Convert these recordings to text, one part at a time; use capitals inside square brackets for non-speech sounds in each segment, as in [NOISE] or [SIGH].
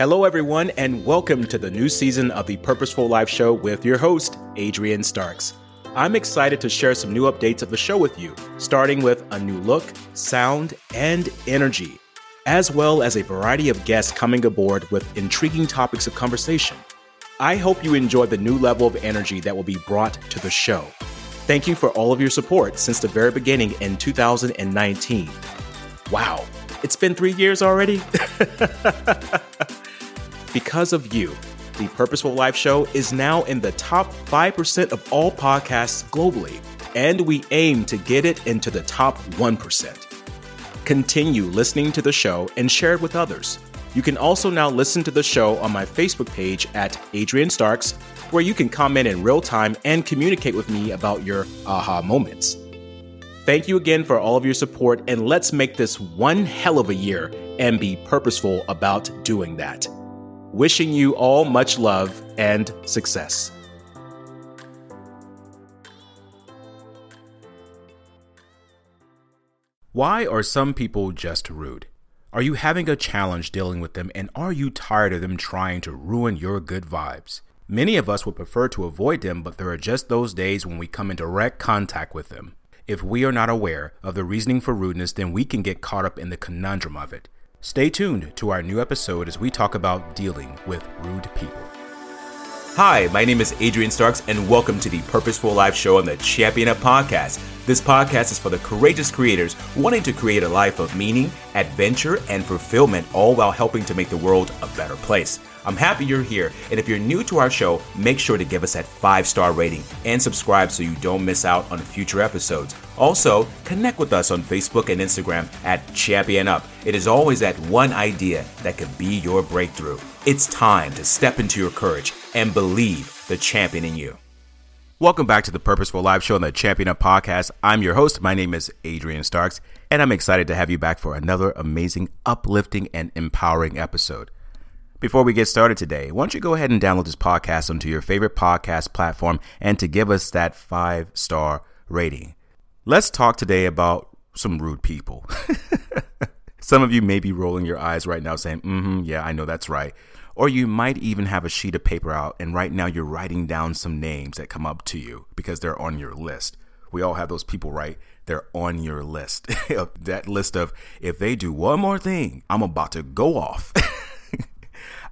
Hello, everyone, and welcome to the new season of the Purposeful Life Show with your host, Adrian Starks. I'm excited to share some new updates of the show with you, starting with a new look, sound, and energy, as well as a variety of guests coming aboard with intriguing topics of conversation. I hope you enjoy the new level of energy that will be brought to the show. Thank you for all of your support since the very beginning in 2019. Wow, it's been three years already? [LAUGHS] because of you, the Purposeful Life Show is now in the top 5% of all podcasts globally, and we aim to get it into the top 1%. Continue listening to the show and share it with others. You can also now listen to the show on my Facebook page at Adrian Starks, where you can comment in real time and communicate with me about your aha moments. Thank you again for all of your support, and let's make this one hell of a year and be purposeful about doing that. Wishing you all much love and success. Why are some people just rude? Are you having a challenge dealing with them, and are you tired of them trying to ruin your good vibes? Many of us would prefer to avoid them, but there are just those days when we come in direct contact with them. If we are not aware of the reasoning for rudeness, then we can get caught up in the conundrum of it. Stay tuned to our new episode as we talk about dealing with rude people. Hi, my name is Adrian Starks, and welcome to the Purposeful Life Show on the Champion Up Podcast. This podcast is for the courageous creators wanting to create a life of meaning, adventure, and fulfillment, all while helping to make the world a better place. I'm happy you're here, and if you're new to our show, make sure to give us that five star rating and subscribe so you don't miss out on future episodes. Also, connect with us on Facebook and Instagram at Champion Up. It is always that one idea that could be your breakthrough. It's time to step into your courage and believe the champion in you. Welcome back to the Purposeful Life Show on the Champion Up Podcast. I'm your host. My name is Adrian Starks, and I'm excited to have you back for another amazing, uplifting, and empowering episode. Before we get started today, why don't you go ahead and download this podcast onto your favorite podcast platform and to give us that five star rating. Let's talk today about some rude people. [LAUGHS] Some of you may be rolling your eyes right now saying, mm hmm, yeah, I know that's right. Or you might even have a sheet of paper out and right now you're writing down some names that come up to you because they're on your list. We all have those people, right? They're on your list. [LAUGHS] that list of if they do one more thing, I'm about to go off. [LAUGHS]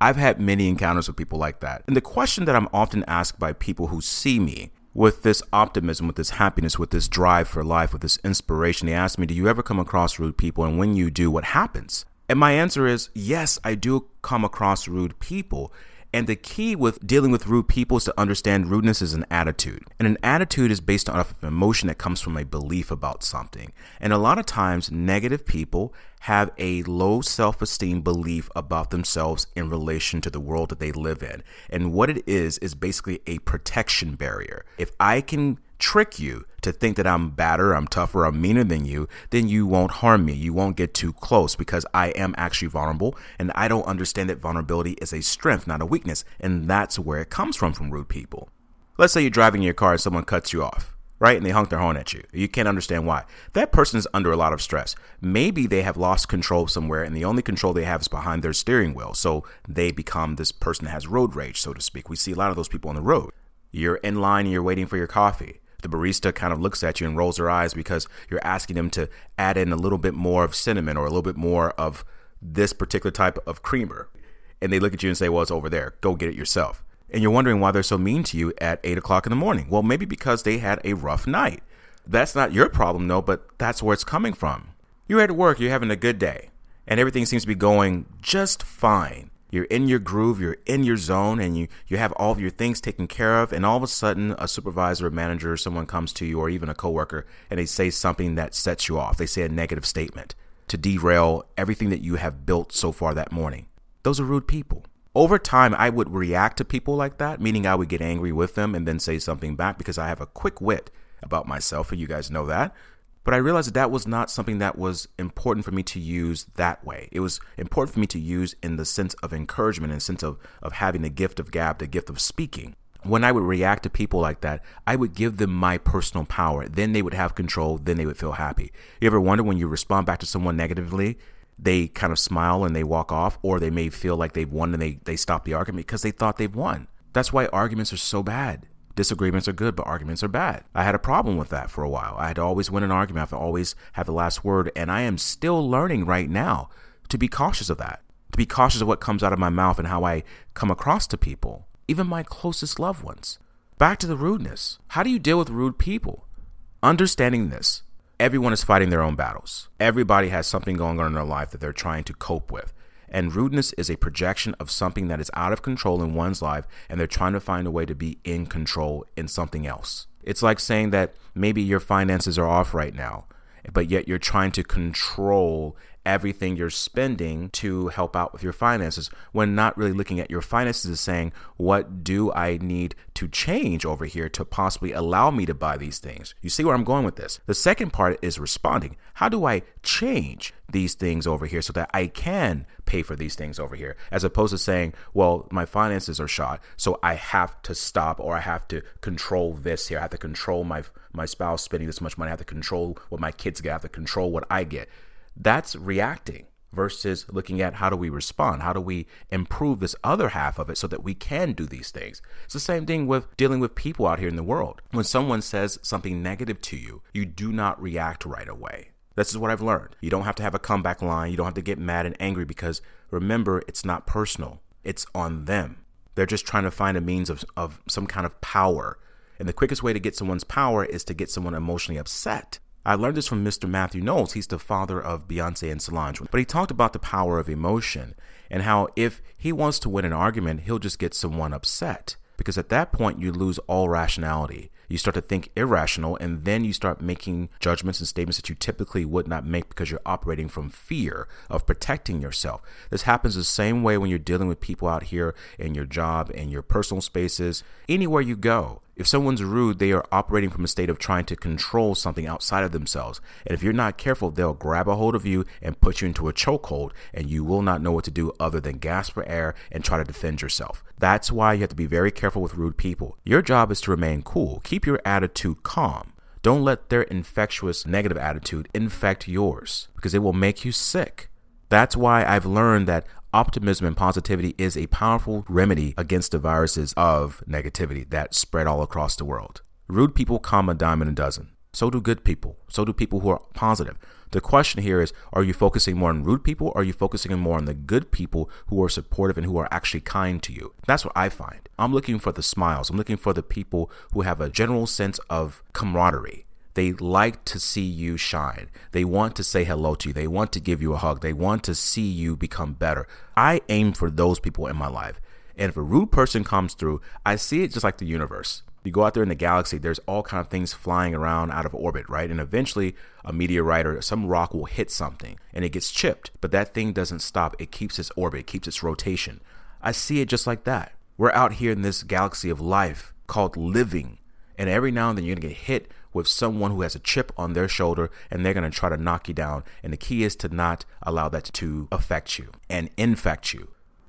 I've had many encounters with people like that. And the question that I'm often asked by people who see me with this optimism, with this happiness, with this drive for life, with this inspiration, they ask me, Do you ever come across rude people? And when you do, what happens? And my answer is yes, I do come across rude people. And the key with dealing with rude people is to understand rudeness is an attitude. And an attitude is based on an emotion that comes from a belief about something. And a lot of times, negative people have a low self esteem belief about themselves in relation to the world that they live in. And what it is, is basically a protection barrier. If I can trick you to think that I'm badder, I'm tougher, I'm meaner than you, then you won't harm me. You won't get too close because I am actually vulnerable and I don't understand that vulnerability is a strength, not a weakness. And that's where it comes from from rude people. Let's say you're driving your car and someone cuts you off, right? And they honk their horn at you. You can't understand why. That person is under a lot of stress. Maybe they have lost control somewhere and the only control they have is behind their steering wheel. So they become this person that has road rage, so to speak. We see a lot of those people on the road. You're in line and you're waiting for your coffee the barista kind of looks at you and rolls their eyes because you're asking them to add in a little bit more of cinnamon or a little bit more of this particular type of creamer. And they look at you and say, Well, it's over there. Go get it yourself. And you're wondering why they're so mean to you at 8 o'clock in the morning. Well, maybe because they had a rough night. That's not your problem, no, but that's where it's coming from. You're at work, you're having a good day, and everything seems to be going just fine you're in your groove, you're in your zone, and you, you have all of your things taken care of, and all of a sudden a supervisor, a manager, or someone comes to you, or even a coworker, and they say something that sets you off. They say a negative statement to derail everything that you have built so far that morning. Those are rude people. Over time, I would react to people like that, meaning I would get angry with them and then say something back because I have a quick wit about myself, and you guys know that. But I realized that that was not something that was important for me to use that way. It was important for me to use in the sense of encouragement, in the sense of, of having the gift of gab, the gift of speaking. When I would react to people like that, I would give them my personal power. Then they would have control. Then they would feel happy. You ever wonder when you respond back to someone negatively, they kind of smile and they walk off, or they may feel like they've won and they, they stop the argument because they thought they've won. That's why arguments are so bad. Disagreements are good, but arguments are bad. I had a problem with that for a while. I had to always win an argument. I have to always have the last word. And I am still learning right now to be cautious of that, to be cautious of what comes out of my mouth and how I come across to people, even my closest loved ones. Back to the rudeness. How do you deal with rude people? Understanding this, everyone is fighting their own battles. Everybody has something going on in their life that they're trying to cope with. And rudeness is a projection of something that is out of control in one's life, and they're trying to find a way to be in control in something else. It's like saying that maybe your finances are off right now, but yet you're trying to control everything you're spending to help out with your finances when not really looking at your finances as saying, what do I need to change over here to possibly allow me to buy these things? You see where I'm going with this? The second part is responding. How do I change these things over here so that I can pay for these things over here? As opposed to saying, well, my finances are shot, so I have to stop or I have to control this here. I have to control my my spouse spending this much money. I have to control what my kids get. I have to control what I get. That's reacting versus looking at how do we respond? How do we improve this other half of it so that we can do these things? It's the same thing with dealing with people out here in the world. When someone says something negative to you, you do not react right away. This is what I've learned. You don't have to have a comeback line. You don't have to get mad and angry because remember, it's not personal, it's on them. They're just trying to find a means of, of some kind of power. And the quickest way to get someone's power is to get someone emotionally upset. I learned this from Mr. Matthew Knowles. He's the father of Beyonce and Solange. But he talked about the power of emotion and how if he wants to win an argument, he'll just get someone upset. Because at that point, you lose all rationality. You start to think irrational, and then you start making judgments and statements that you typically would not make because you're operating from fear of protecting yourself. This happens the same way when you're dealing with people out here in your job, in your personal spaces, anywhere you go. If someone's rude, they are operating from a state of trying to control something outside of themselves. And if you're not careful, they'll grab a hold of you and put you into a chokehold, and you will not know what to do other than gasp for air and try to defend yourself. That's why you have to be very careful with rude people. Your job is to remain cool, keep your attitude calm. Don't let their infectious negative attitude infect yours because it will make you sick. That's why I've learned that optimism and positivity is a powerful remedy against the viruses of negativity that spread all across the world. Rude people come a dime in a dozen. So do good people. So do people who are positive. The question here is are you focusing more on rude people or are you focusing more on the good people who are supportive and who are actually kind to you? That's what I find. I'm looking for the smiles. I'm looking for the people who have a general sense of camaraderie. They like to see you shine. They want to say hello to you. They want to give you a hug. They want to see you become better. I aim for those people in my life. And if a rude person comes through, I see it just like the universe. You go out there in the galaxy, there's all kind of things flying around out of orbit, right? And eventually a meteorite or some rock will hit something and it gets chipped, but that thing doesn't stop. It keeps its orbit, it keeps its rotation. I see it just like that. We're out here in this galaxy of life called living. And every now and then you're gonna get hit with someone who has a chip on their shoulder and they're going to try to knock you down. And the key is to not allow that to affect you and infect you.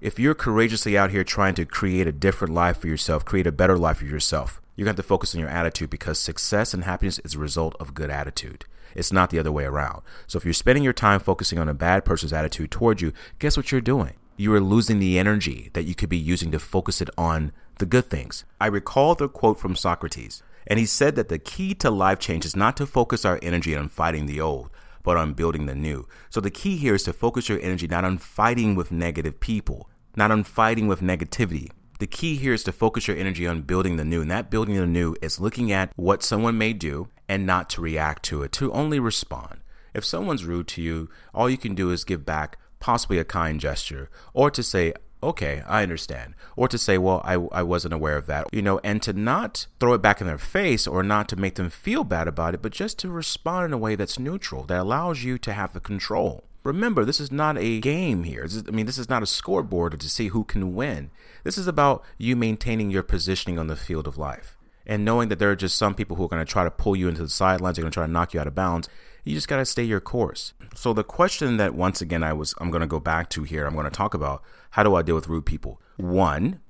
If you're courageously out here trying to create a different life for yourself, create a better life for yourself, you're going to have to focus on your attitude because success and happiness is a result of good attitude. It's not the other way around. So if you're spending your time focusing on a bad person's attitude toward you, guess what you're doing? You are losing the energy that you could be using to focus it on the good things. I recall the quote from Socrates and he said that the key to life change is not to focus our energy on fighting the old, but on building the new. So the key here is to focus your energy not on fighting with negative people, not on fighting with negativity. The key here is to focus your energy on building the new. And that building the new is looking at what someone may do and not to react to it, to only respond. If someone's rude to you, all you can do is give back possibly a kind gesture or to say, okay, I understand. Or to say, well, I, I wasn't aware of that, you know, and to not throw it back in their face or not to make them feel bad about it, but just to respond in a way that's neutral, that allows you to have the control. Remember, this is not a game here. Is, I mean, this is not a scoreboard to see who can win. This is about you maintaining your positioning on the field of life and knowing that there are just some people who are going to try to pull you into the sidelines, they're going to try to knock you out of bounds. You just got to stay your course. So the question that once again I was I'm going to go back to here, I'm going to talk about how do I deal with rude people? One,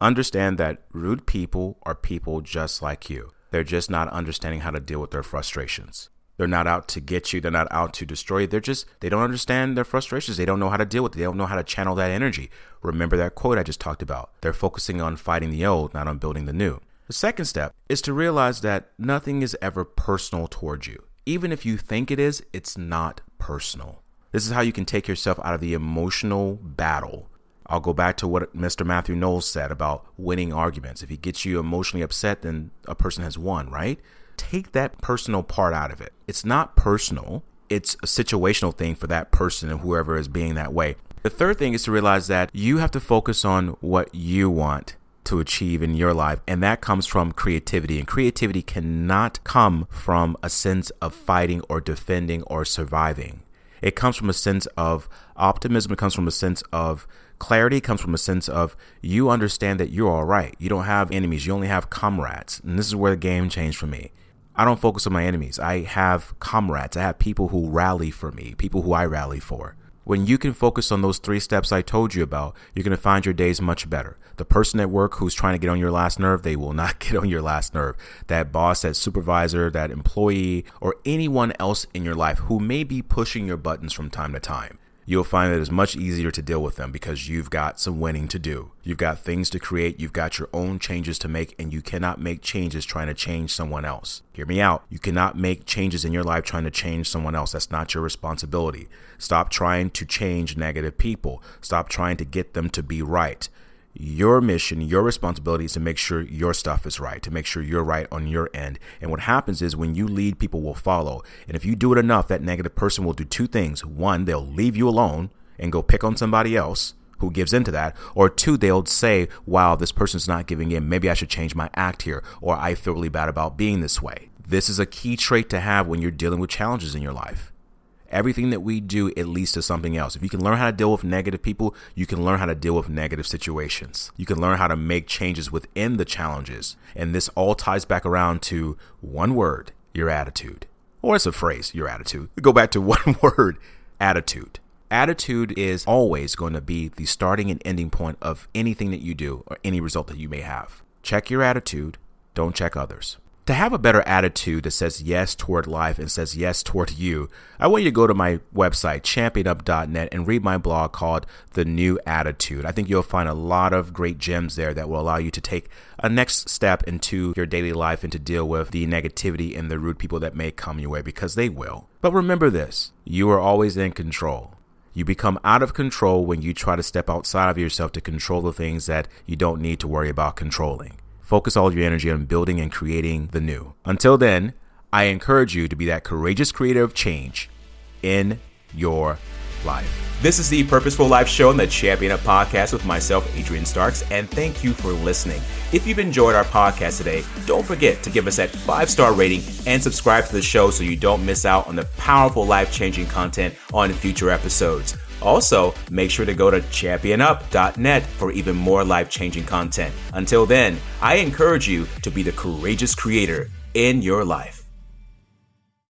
understand that rude people are people just like you. They're just not understanding how to deal with their frustrations. They're not out to get you. They're not out to destroy you. They're just, they don't understand their frustrations. They don't know how to deal with it. They don't know how to channel that energy. Remember that quote I just talked about. They're focusing on fighting the old, not on building the new. The second step is to realize that nothing is ever personal towards you. Even if you think it is, it's not personal. This is how you can take yourself out of the emotional battle. I'll go back to what Mr. Matthew Knowles said about winning arguments. If he gets you emotionally upset, then a person has won, right? take that personal part out of it. It's not personal, it's a situational thing for that person and whoever is being that way. The third thing is to realize that you have to focus on what you want to achieve in your life, and that comes from creativity. And creativity cannot come from a sense of fighting or defending or surviving. It comes from a sense of optimism, it comes from a sense of clarity, comes from a sense of you understand that you're all right. You don't have enemies, you only have comrades. And this is where the game changed for me. I don't focus on my enemies. I have comrades. I have people who rally for me, people who I rally for. When you can focus on those three steps I told you about, you're going to find your days much better. The person at work who's trying to get on your last nerve, they will not [LAUGHS] get on your last nerve. That boss, that supervisor, that employee, or anyone else in your life who may be pushing your buttons from time to time you'll find that it's much easier to deal with them because you've got some winning to do. You've got things to create, you've got your own changes to make, and you cannot make changes trying to change someone else. Hear me out. You cannot make changes in your life trying to change someone else. That's not your responsibility. Stop trying to change negative people. Stop trying to get them to be right your mission, your responsibility is to make sure your stuff is right, to make sure you're right on your end. And what happens is when you lead, people will follow. And if you do it enough, that negative person will do two things. One, they'll leave you alone and go pick on somebody else who gives into that. Or two, they'll say, wow, this person's not giving in. Maybe I should change my act here. Or I feel really bad about being this way. This is a key trait to have when you're dealing with challenges in your life. Everything that we do, it leads to something else. If you can learn how to deal with negative people, you can learn how to deal with negative situations. You can learn how to make changes within the challenges. And this all ties back around to one word your attitude. Or it's a phrase, your attitude. We go back to [LAUGHS] one word attitude. Attitude is always going to be the starting and ending point of anything that you do or any result that you may have. Check your attitude, don't check others to have a better attitude that says yes toward life and says yes toward you, I want you to go to my website, championup.net, and read my blog called The New Attitude. I think you'll find a lot of great gems there that will allow you to take a next step into your daily life and to deal with the negativity and the rude people that may come your way because they will. But remember this you are always in control. You become out of control when you try to step outside of yourself to control the things that you don't need to worry about controlling. Focus all your energy on building and creating the new. Until then, I encourage you to be that courageous creator of change in your life. This is the Purposeful Life Show and the Champion Up podcast with myself, Adrian Starks, and thank you for listening. If you've enjoyed our podcast today, don't forget to give us that five star rating and subscribe to the show so you don't miss out on the powerful life changing content on future episodes. Also, make sure to go to championup.net for even more life changing content. Until then, I encourage you to be the courageous creator in your life.